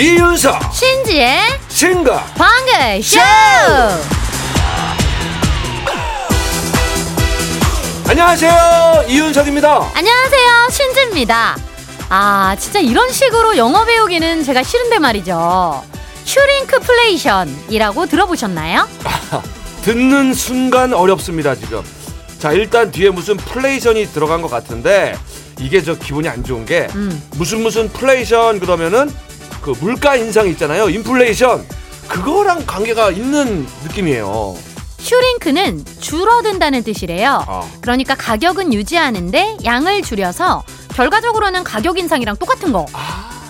이윤석 신지의 싱글벙글쇼! 안녕하세요. 이윤석입니다. 안녕하세요. 신지입니다. 아 진짜 이런 식으로 영어 배우기는 제가 싫은데 말이죠. shrinkflation이라고 들어보셨나요? 듣는 순간 어렵습니다 지금. 자 일단 뒤에 무슨 flation이 들어간 것 같은데 이게 저 기분이 안 좋은 게 음. 무슨 무슨 플레이션 그러면은 그 물가 인상 있잖아요. 인플레이션. 그거랑 관계가 있는 느낌이에요. 슈링크는 줄어든다는 뜻이래요. 아. 그러니까 가격은 유지하는데 양을 줄여서 결과적으로는 가격 인상이랑 똑같은 거.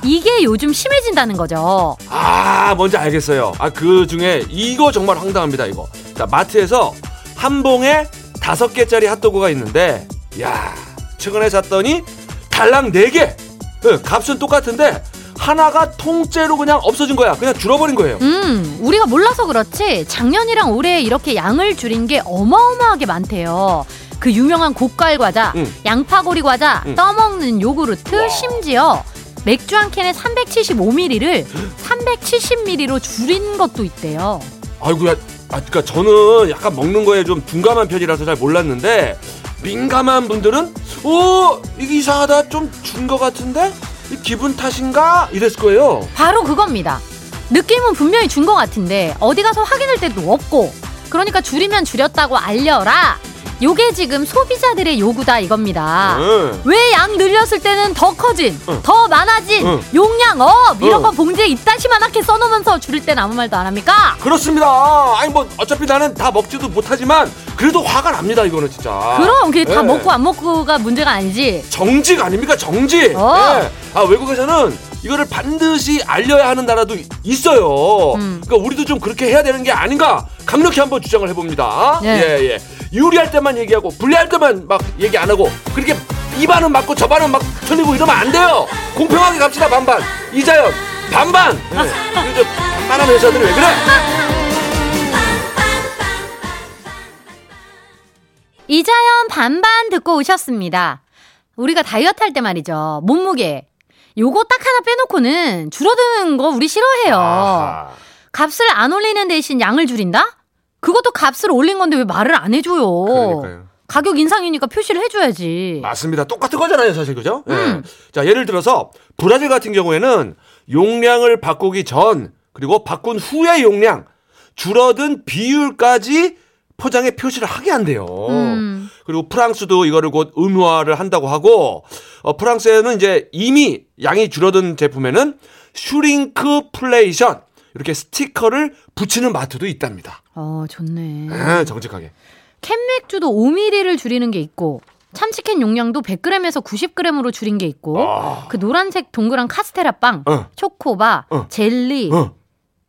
이게 요즘 심해진다는 거죠. 아 뭔지 알겠어요. 아 그 중에 이거 정말 황당합니다 이거. 자 마트에서 한 봉에 다섯 개짜리 핫도그가 있는데 야 최근에 샀더니 달랑 네 개 값은 똑같은데 하나가 통째로 그냥 없어진 거야 그냥 줄어버린 거예요 음, 우리가 몰라서 그렇지 작년이랑 올해 이렇게 양을 줄인 게 어마어마하게 많대요. 그 유명한 고깔 과자, 음. 양파고리 과자, 음. 떠먹는 요구르트, 심지어 맥주 한 캔에 375ml를 370ml로 줄인 것도 있대요. 아이고야 아 그니까 저는 약간 먹는 거에 좀 둔감한 편이라서 잘 몰랐는데 민감한 분들은 오 이게 이상하다 좀준거 같은데 이 기분 탓인가 이랬을 거예요 바로 그겁니다. 느낌은 분명히 준 것 같은데 어디 가서 확인할 데도 없고 그러니까 줄이면 줄였다고 알려라. 요게 지금 소비자들의 요구다 이겁니다. 응. 왜양 늘렸을 때는 더 커진, 응. 더 많아진, 응. 용량 up 이런 응. 거 봉지에 이따시만하게 써놓으면서 줄일 땐 아무 말도 안 합니까? 그렇습니다. 아니 뭐 어차피 나는 다 먹지도 못하지만 그래도 화가 납니다. 이거는 진짜. 그럼 그게 다 예. 먹고 안 먹고가 문제가 아니지. 정직 아닙니까 정직. 어. 예. 아 외국에서는 이거를 반드시 알려야 하는 나라도 있어요. 음. 그러니까 우리도 좀 그렇게 해야 되는 게 아닌가 강력히 한번 주장을 해봅니다. 예. 예 예. 유리할 때만 얘기하고 불리할 때만 막 얘기 안 하고 그렇게 이 반은 맞고 저 반은 막 틀리고 이러면 안 돼요. 공평하게 갑시다 반반. 이자연 반반. 예. 그저 반반한 회사들이 왜 그래? 이자연 반반 듣고 오셨습니다. 우리가 다이어트 할 때 말이죠. 몸무게. 요거 딱 하나 빼놓고는 줄어드는 거 우리 싫어해요. 아하. 값을 안 올리는 대신 양을 줄인다? 그것도 값을 올린 건데 왜 말을 안 해줘요? 그러니까요. 가격 인상이니까 표시를 해줘야지. 맞습니다. 똑같은 거잖아요, 사실 그죠? 예. 음. 자, 예를 들어서 브라질 같은 경우에는 용량을 바꾸기 전 그리고 바꾼 후의 용량 줄어든 비율까지 포장에 표시를 하게 한대요. 음. 그리고 프랑스도 이거를 곧 의무화를 한다고 하고 어, 프랑스에는 이제 이미 양이 줄어든 제품에는 shrinkflation 이렇게 스티커를 붙이는 마트도 있답니다. 어, 좋네. 아, 정직하게. 캔 맥주도 5ml를 줄이는 게 있고 참치캔 용량도 100g에서 90g으로 줄인 게 있고 아. 그 노란색 동그란 카스테라 빵, 어. 초코바, 어. 젤리 어.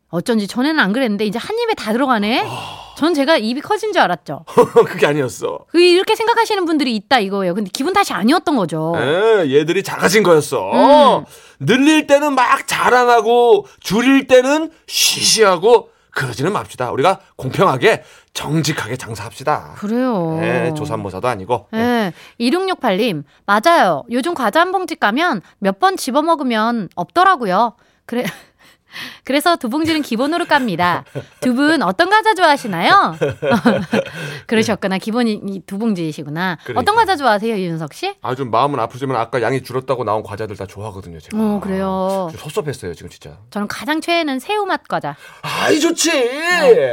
어쩐지 전에는 안 그랬는데 이제 한 입에 다 들어가네. 아. 전 제가 입이 커진 줄 알았죠. 그게 아니었어. 그 이렇게 생각하시는 분들이 있다 이거예요. 근데 기분 탓이 아니었던 거죠. 예, 얘들이 작아진 거였어. 음. 늘릴 때는 막 자랑하고 줄일 때는 쉬쉬하고 그러지는 맙시다. 우리가 공평하게 정직하게 장사합시다. 그래요. 예, 조산모사도 아니고. 예. 예. 2668님, 맞아요. 요즘 과자 한 봉지 까면 몇 번 집어 먹으면 없더라고요. 그래. 그래서 두 봉지는 기본으로 깝니다. 두 분 어떤 과자 좋아하시나요? 그러셨구나. 기본이 이두 봉지이시구나. 그러니까. 어떤 과자 좋아하세요, 윤석 씨? 아, 좀 마음은 아프지만 아까 양이 줄었다고 나온 과자들 다 좋아하거든요, 제가. 어, 그래요. 좀 섭섭했어요, 지금 진짜. 저는 가장 최애는 새우맛 과자. 아이, 좋지!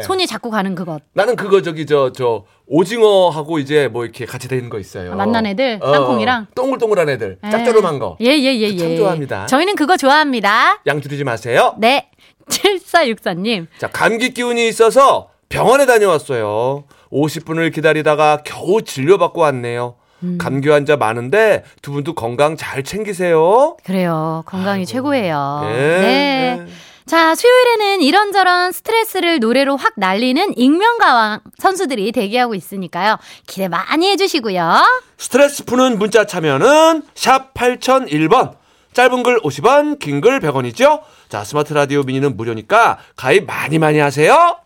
손이 자꾸 가는 그것. 나는 그거 저기, 저, 저, 오징어하고 이제 뭐 이렇게 같이 되는 거 있어요. 아, 만난 애들? 어, 땅콩이랑? 동글동글한 애들. 예. 짭조름한 거. 예, 예, 예, 예. 참 좋아합니다. 저희는 그거 좋아합니다. 양 줄이지 마세요. 네. 7464님. 자, 감기 기운이 있어서 병원에 다녀왔어요. 50분을 기다리다가 겨우 진료받고 왔네요. 음. 감기 환자 많은데 두 분도 건강 잘 챙기세요. 그래요. 건강이 아이고. 최고예요. 예, 네. 예. 자, 수요일에는 이런저런 스트레스를 노래로 확 날리는 익명가왕 선수들이 대기하고 있으니까요. 기대 많이 해주시고요. 스트레스 푸는 문자 참여는 샵 8001번. 짧은 글 50원, 긴 글 100원이죠. 자, 스마트 라디오 미니는 무료니까 가입 많이 많이 하세요.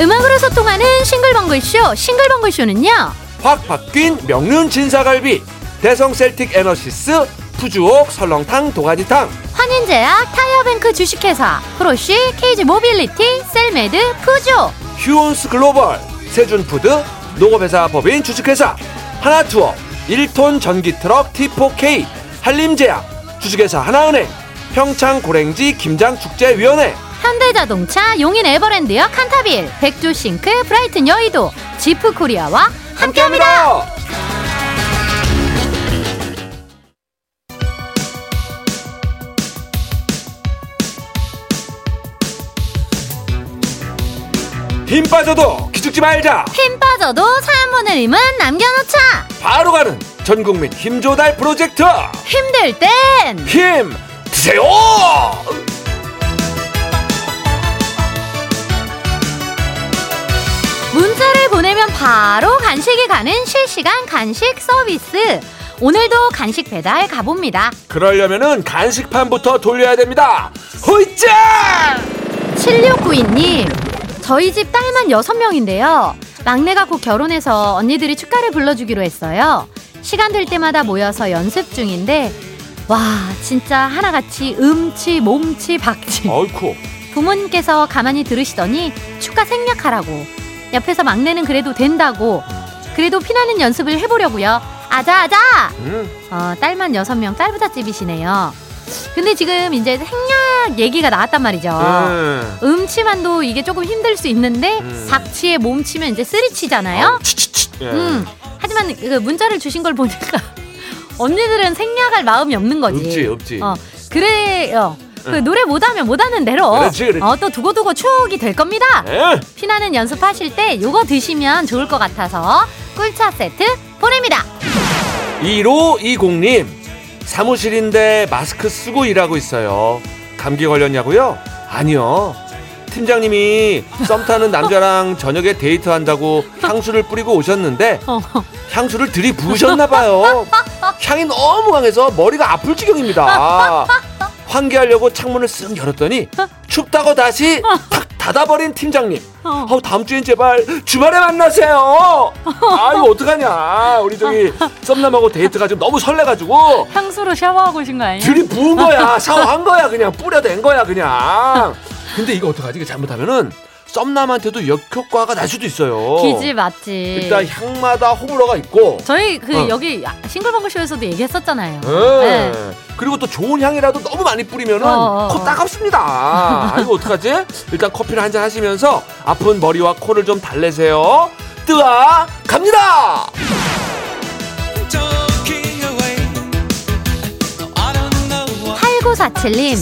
음악으로 소통하는 싱글벙글쇼. 싱글벙글쇼는요. 확 바뀐 명륜 진사갈비, 대성 셀틱 에너시스, 푸주옥 설렁탕 도가니탕 환인제약 타이어뱅크 주식회사 프로쉬 케이지 모빌리티 셀메드 푸조 휴온스 글로벌 세준푸드 농업회사 법인 주식회사 하나투어 1톤 전기트럭 T4K 한림제약 주식회사 하나은행 평창고랭지 김장축제위원회 현대자동차 용인 에버랜드역 칸타빌 백조싱크 브라이튼 여의도 지프코리아와 함께합니다. 함께합니다. 힘 빠져도 기죽지 말자. 힘 빠져도 사연 보내림은 남겨놓자. 바로 가는 전국민 힘 조달 프로젝트 힘들 땐 힘 드세요. 문자를 보내면 바로 간식이 가는 실시간 간식 서비스. 오늘도 간식 배달 가봅니다. 그러려면은 간식판부터 돌려야 됩니다. 호이짜! 7692님, 저희 집 딸만 6명인데요. 막내가 곧 결혼해서 언니들이 축가를 불러주기로 했어요. 시간 될 때마다 모여서 연습 중인데, 와, 진짜 하나같이 음치, 몸치, 박치. 어이쿠. 부모님께서 가만히 들으시더니 축가 생략하라고. 옆에서 막내는 그래도 된다고. 그래도 피나는 연습을 해보려고요. 아자아자! 음, 어, 딸만 6명 쌀부잣집이시네요. 근데 지금 이제 생략 얘기가 나왔단 말이죠. 음. 음치만도 이게 조금 힘들 수 있는데 음. 박치에 몸치면 이제 쓰리치잖아요. 예. 음. 하지만 그 문자를 주신 걸 보니까 언니들은 생략할 마음이 없는 거지. 없지, 없지. 어, 그래요. 그 응. 노래 못하면 못하는 대로 그렇지, 그렇지. 어, 또 두고두고 추억이 될 겁니다. 예. 피나는 연습하실 때 요거 드시면 좋을 것 같아서 꿀차 세트 보냅니다. 1520님 사무실인데 마스크 쓰고 일하고 있어요 감기 걸렸냐고요? 아니요. 팀장님이 썸 타는 남자랑 저녁에 데이트한다고 향수를 뿌리고 오셨는데 어, 향수를 들이부으셨나 봐요. 향이 너무 강해서 머리가 아플 지경입니다. 환기하려고 창문을 쓱 열었더니 춥다고 다시 탁 닫아버린 팀장님 어. 어, 다음 주엔 제발 주말에 만나세요. 아 이거 어떡하냐. 우리 저기 썸남하고 데이트가 지금 너무 설레가지고 향수로 샤워하고 오신 거 아니에요? 들이 부은 거야. 샤워한 거야. 그냥 뿌려댄 거야. 그냥. 근데 이거 어떡하지? 이거 잘못하면은 썸남한테도 역효과가 날 수도 있어요. 기지 맞지. 일단 향마다 호불호가 있고. 저희 그 어. 여기 싱글벙글쇼에서도 얘기했었잖아요. 예. 네. 그리고 또 좋은 향이라도 너무 많이 뿌리면은 어, 어, 코 어. 따갑습니다. 아, 이거 어떡하지? 일단 커피를 한 잔 하시면서 아픈 머리와 코를 좀 달래세요. 뜨아 갑니다. 8947님,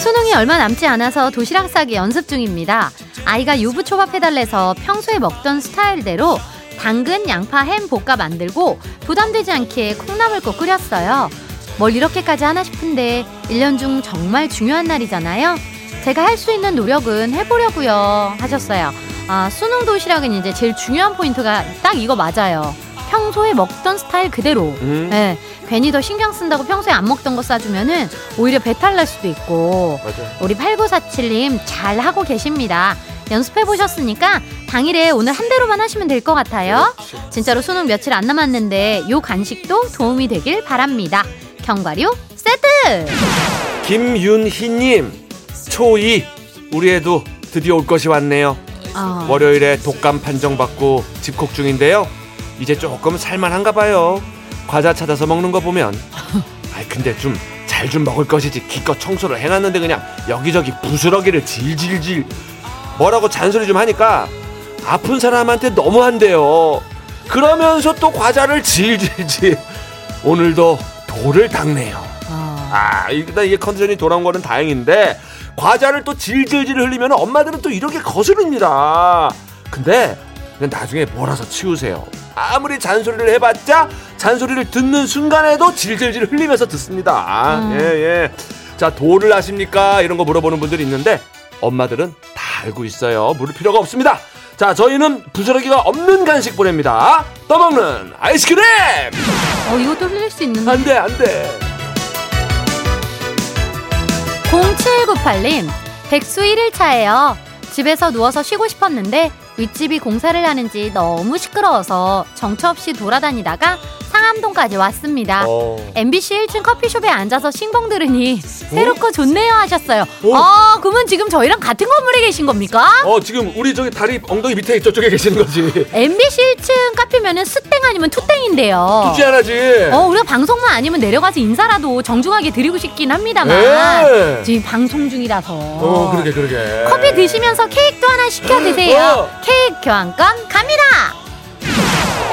수능이 얼마 남지 않아서 도시락 싸기 연습 중입니다. 아이가 유부초밥 해달래서 평소에 먹던 스타일대로 당근, 양파, 햄 볶아 만들고 부담되지 않게 콩나물국 끓였어요. 뭘 이렇게까지 하나 싶은데 1년 중 정말 중요한 날이잖아요. 제가 할 수 있는 노력은 해보려고요 하셨어요. 아, 수능 도시락은 이제 제일 중요한 포인트가 딱 이거 맞아요. 평소에 먹던 스타일 그대로. 음. 네, 괜히 더 신경 쓴다고 평소에 안 먹던 거 싸주면은 오히려 배탈 날 수도 있고 맞아. 우리 8947님 잘 하고 계십니다. 연습해 보셨으니까 당일에 오늘 한 대로만 하시면 될 것 같아요. 진짜로 수능 며칠 안 남았는데 요 간식도 도움이 되길 바랍니다. 견과류 세트! 김윤희님 초2 우리 애도 드디어 올 것이 왔네요. 어, 월요일에 독감 판정받고 집콕 중인데요. 이제 조금 살만한가 봐요. 과자 찾아서 먹는 거 보면. 아 근데 좀 잘 좀 먹을 것이지 기껏 청소를 해놨는데 그냥 여기저기 부스러기를 질질질 뭐라고 잔소리 좀 하니까 아픈 사람한테 너무한대요. 그러면서 또 과자를 질질질 오늘도 돌을 닦네요. 어. 아, 일단 이게 컨디션이 돌아온 거는 다행인데 과자를 또 질질질 흘리면 엄마들은 또 이렇게 거스릅니다. 근데 그냥 나중에 몰아서 치우세요. 아무리 잔소리를 해봤자 잔소리를 듣는 순간에도 질질질 흘리면서 듣습니다. 음. 예, 예. 자, 돌을 아십니까? 이런 거 물어보는 분들이 있는데 엄마들은 다 알고 있어요. 물을 필요가 없습니다. 자, 저희는 부스러기가 없는 간식 보냅니다. 떠먹는 아이스크림! 어, 이것도 흘릴 수 있는데. 안 돼, 안 돼. 0798님, 백수 1일차예요. 집에서 누워서 쉬고 싶었는데 윗집이 공사를 하는지 너무 시끄러워서 정처 없이 돌아다니다가 상암동까지 왔습니다. 어. MBC 1층 커피숍에 앉아서 신봉 들으니 새롭고 좋네요 하셨어요. 어? 아, 그러면 지금 저희랑 같은 건물에 계신 겁니까? 어 지금 우리 저기 다리 엉덩이 밑에 저쪽에 계시는 거지. MBC 1층 카페면은 스땡 아니면 투땡인데요. 굳이 하나지. 어, 우리가 방송만 아니면 내려가서 인사라도 정중하게 드리고 싶긴 합니다만 네. 지금 방송 중이라서. 어 그러게 그러게. 커피 드시면서 케이크도 하나 시켜 드세요. 어. 케이크 교환권 갑니다.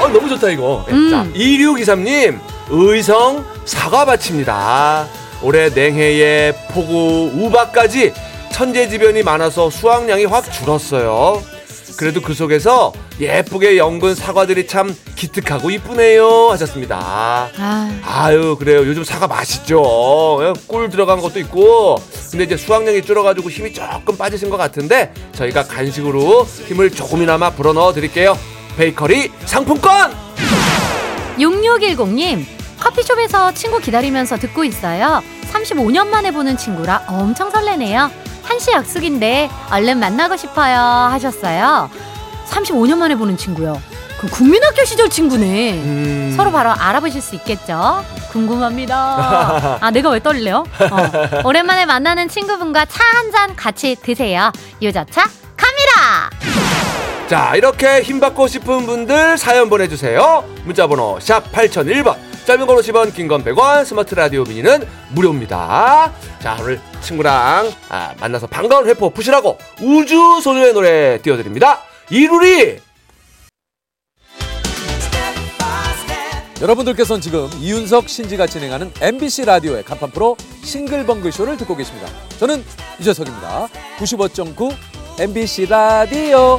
어 너무 좋다 이거. 네, 음. 자 2623님 의성 사과밭입니다. 올해 냉해에 폭우 우박까지 천재지변이 많아서 수확량이 확 줄었어요. 그래도 그 속에서 예쁘게 연근 사과들이 참 기특하고 이쁘네요 하셨습니다. 아, 아유 그래요 요즘 사과 맛있죠 예, 꿀 들어간 것도 있고 근데 이제 수확량이 줄어가지고 힘이 조금 빠지신 것 같은데 저희가 간식으로 힘을 조금이나마 불어넣어 드릴게요 베이커리 상품권 6610님 커피숍에서 친구 기다리면서 듣고 있어요. 35년 만에 보는 친구라 엄청 설레네요. 한시 약속인데 얼른 만나고 싶어요 하셨어요. 35년 만에 보는 친구요. 그 국민학교 시절 친구네. 음, 서로 바로 알아보실 수 있겠죠? 궁금합니다. 아, 내가 왜 떨려? 어. 오랜만에 만나는 친구분과 차 한 잔 같이 드세요. 유자차 갑니다! 자 이렇게 힘받고 싶은 분들 사연 보내주세요 문자번호 샵 8001번 짧은 건 50원 긴 건 100원 스마트 라디오 미니는 무료입니다 자 오늘 친구랑 아, 만나서 반가운 회포 푸시라고 우주 소녀의 노래 띄워드립니다 이루리 여러분들께서는 지금 이윤석 신지가 진행하는 MBC 라디오의 간판 프로 싱글벙글 쇼를 듣고 계십니다. 저는 유재석입니다. 95.9 MBC 라디오.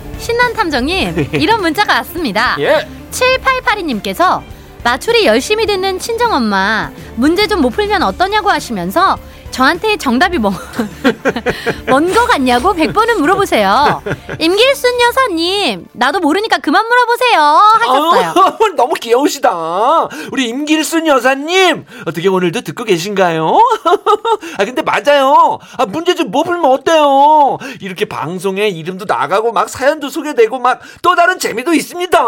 신난 탐정님, 이런 문자가 왔습니다. 예. 7882님께서 마추리 열심히 듣는 친정엄마 문제 좀 못 풀면 어떠냐고 하시면서 저한테 정답이 뭐, 뭔 거 같냐고 100번은 물어보세요. 임길순 여사님, 나도 모르니까 그만 물어보세요. 하셨어요. 어, 너무 귀여우시다. 우리 임길순 여사님, 어떻게 오늘도 듣고 계신가요? 아, 근데 맞아요. 아, 문제 좀 뭐 풀면 어때요? 이렇게 방송에 이름도 나가고 막 사연도 소개되고 막 또 다른 재미도 있습니다.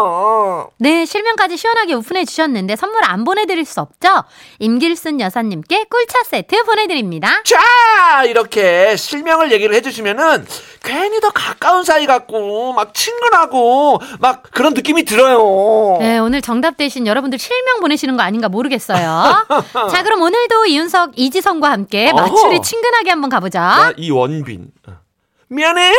네, 실명까지 시원하게 오픈해 주셨는데 선물 안 보내드릴 수 없죠? 임길순 여사님께 꿀차 세트 보내드립니다. 자, 이렇게 실명을 얘기를 해주시면은 괜히 더 가까운 사이 같고 막 친근하고 막 그런 느낌이 들어요. 네, 오늘 정답 대신 여러분들 실명 보내시는 거 아닌가 모르겠어요. 자, 그럼 오늘도 이윤석, 이지성과 함께 맞추리 어허. 친근하게 한번 가보자. 나 이원빈. 어. 미안해.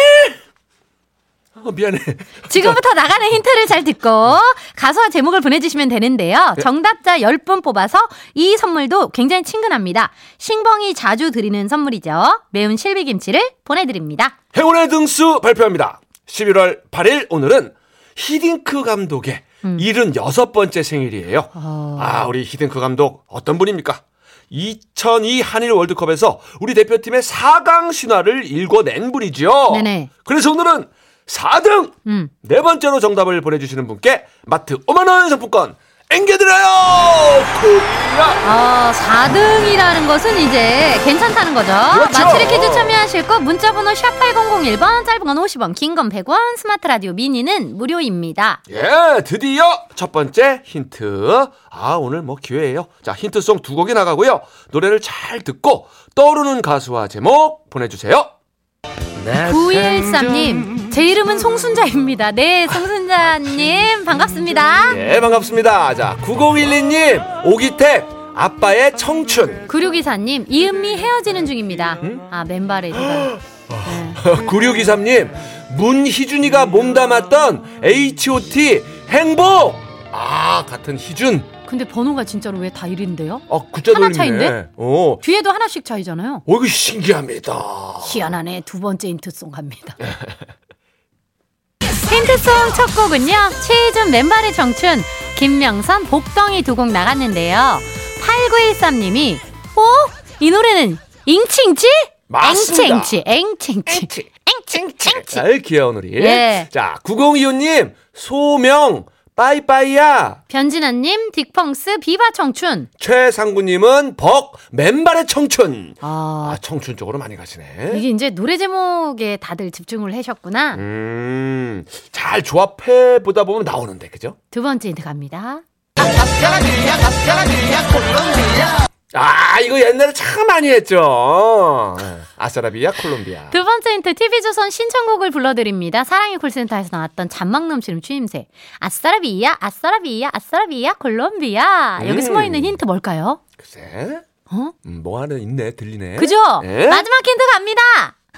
어, 미안해. 지금부터 나가는 힌트를 잘 듣고 가수와 제목을 보내주시면 되는데요. 네. 정답자 10분 뽑아서 이 선물도 굉장히 친근합니다. 신봉이 자주 드리는 선물이죠. 매운 실비김치를 보내드립니다. 행운의 등수 발표합니다. 11월 8일 오늘은 히딩크 감독의 76번째 생일이에요. 아, 우리 히딩크 감독 어떤 분입니까? 2002 한일 월드컵에서 우리 대표팀의 4강 신화를 읽어낸 분이죠. 네네. 그래서 오늘은 4등 음. 네 번째로 정답을 보내주시는 분께 마트 5만원 상품권 앵겨드려요! 코리아! 어, 4등이라는 것은 이제 괜찮다는 거죠. 그렇죠. 마추리 퀴즈 참여하실 거 문자번호 샵8001번, 짧은 건 50원, 긴 건 100원, 스마트 라디오 미니는 무료입니다. 예, 드디어 첫 번째 힌트. 아, 오늘 뭐 기회예요. 자, 힌트송 두 곡이 나가고요. 노래를 잘 듣고 떠오르는 가수와 제목 보내주세요. 9213님, 제 이름은 송순자입니다. 네, 송순자님, 반갑습니다. 예, 반갑습니다. 자, 9012님, 오기택, 아빠의 청춘. 9624님, 이은미 헤어지는 중입니다. 아, 맨발에. 네. 9623님, 문희준이가 몸담았던 H.O.T. 행복! 아, 같은 희준. 근데 번호가 진짜로 왜 다 1인데요? 아, 하나. 차인데? 어, 뒤에도 하나씩 차이잖아요. 어, 이거 신기합니다. 희한하네. 두 번째 힌트송 갑니다. 힌트송 첫 곡은요. 최희준 맨발의 청춘 김명선, 복덩이 두 곡 나갔는데요. 8913님이, 어? 이 노래는 잉칭치? 맞습니다. 앵칭치, 앵칭치. 앵칭치. 아이 귀여운 우리. 예. 자 9025님 소명 빠이빠이야. 변진아님, 딕펑스, 비바 청춘. 최상구님은 벅 맨발의 청춘. 아, 아 청춘 쪽으로 많이 가시네. 이게 이제 노래 제목에 다들 집중을 하셨구나. 음, 잘 조합해 보다 보면 나오는데, 그죠? 두 번째 힌트 갑니다. 아, 이거 옛날에 참 많이 했죠. 예. 아사라비아, 콜롬비아. 두 번째 힌트 TV조선 신청곡을 불러드립니다. 사랑의 콜센터에서 나왔던 잔망 넘치는 추임새. 아싸라비야, 아싸라비야, 아싸라비아, 콜롬비아. 여기 음. 숨어있는 힌트 뭘까요? 글쎄. 어? 음, 뭐 하나 있네, 들리네. 그죠? 예? 마지막 힌트 갑니다.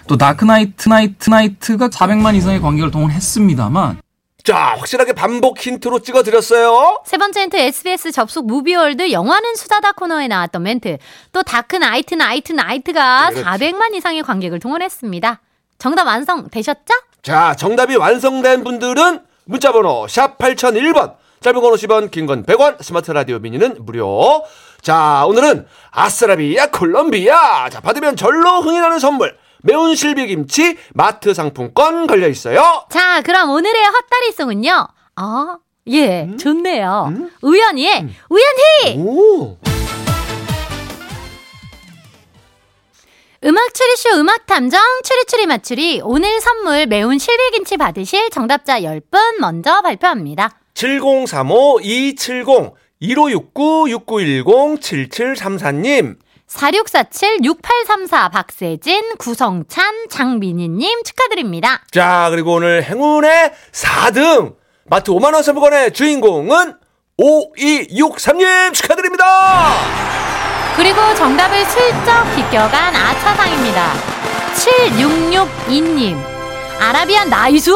또 다크나이트 나이트 나이트가 400만 이상의 관객을 동원했습니다만 자, 확실하게 반복 힌트로 찍어 드렸어요. 세 번째 힌트 SBS 접속 무비월드 영화는 수다다 코너에 나왔던 멘트. 또 다크 나이트 나이트 나이트가 그렇지. 400만 이상의 관객을 동원했습니다. 정답 완성 되셨죠? 자, 정답이 완성된 분들은 문자번호 샵 8001번, 짧은 건 50원, 긴 건 100원, 스마트 라디오 미니는 무료. 자, 오늘은 아싸라비아 콜롬비아. 자, 받으면 절로 흥이 나는 선물. 매운 실비김치 마트 상품권 걸려 있어요. 자, 그럼 오늘의 헛다리송은요. 아, 예, 음? 좋네요. 우연히의 우연히 오. 음악 추리쇼 음악 탐정 추리추리 맞추리 오늘 선물 매운 실비김치 받으실 정답자 10분 먼저 발표합니다. 7035-270 1569-6910-7734님. 4647-6834 박세진, 구성찬, 장민희님 축하드립니다. 자, 그리고 오늘 행운의 4등 마트 5만원 선물권의 주인공은 5263님 축하드립니다! 그리고 정답을 슬쩍 비껴간 아차상입니다. 7662님. 아라비안 nice!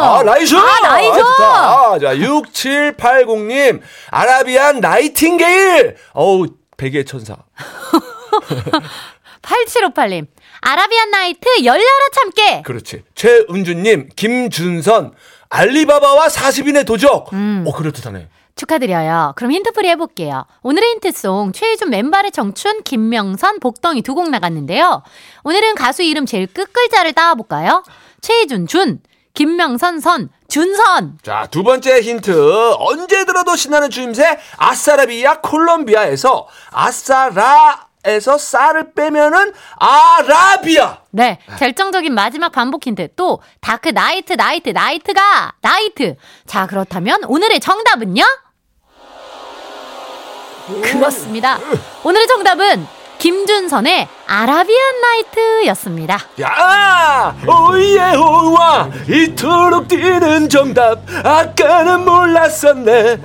아, nice! 아, nice! 아, 좋다. 자, 6780님, 아라비안 나이팅게일! 어우, 백의 천사. 8758님. 아라비안 나이트 열려라 참깨! 그렇지. 최은주님, 김준선, 알리바바와 40인의 도적! 어, 그럴듯하네. 축하드려요. 그럼 힌트풀이 해볼게요. 오늘의 힌트송 최희준 맨발의 청춘 김명선 복덩이 두 곡 나갔는데요. 오늘은 가수 이름 제일 끝글자를 따와볼까요? 최희준 준, 김명선 선, 준선. 자, 두 번째 힌트. 언제 들어도 신나는 추임새 아싸라비아 콜롬비아에서 아싸라 에서 싸를 빼면은 아라비아. 네, 결정적인 마지막 반복 힌트. 또 다크 나이트 나이트 나이트가 나이트. 자, 그렇다면 오늘의 정답은요? 그렇습니다. 오늘의 정답은 김준선의 아라비안 나이트였습니다. 야, 오예 오와 이토록 뛰는 정답. 아까는 몰랐었네.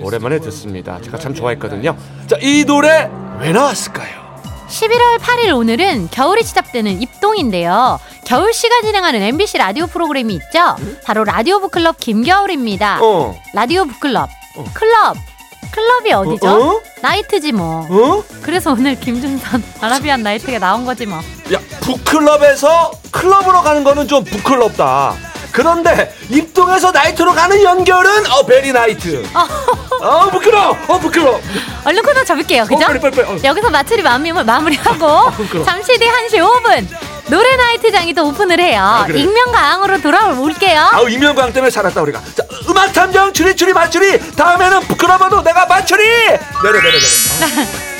오랜만에 듣습니다. 제가 참 좋아했거든요. 자, 이 노래 왜 나왔을까요? 11월 8일 오늘은 겨울이 시작되는 입동인데요. 겨울 씨가 진행하는 MBC 라디오 프로그램이 있죠. 바로 라디오 북클럽 김겨울입니다. 어. 라디오 북클럽. 클럽. 클럽이 어디죠? 어? 나이트지 뭐. 어? 그래서 오늘 김준선 아라비안 나이트가 나온 거지 뭐. 야, 북클럽에서 클럽으로 가는 거는 좀 부클럽다. 그런데 입동에서 나이트로 가는 연결은 어 very 나이트. 어 부끄러, 어 부끄러. 얼른 코너 접을게요. 그죠? 어, 빨리, 빨리, 빨리. 어. 여기서 마무리 마무리 마무리하고 부끄러워. 잠시 뒤 1시 5분 노래 나이트장이 또 오픈을 해요. 아, 그래. 익명가왕으로 돌아올게요. 아우 이명광 때문에 살았다 우리가. 자 음악 탐정 추리 추리 맞추리. 다음에는 부끄러워도 내가 맞추리. 내려 내려 내려.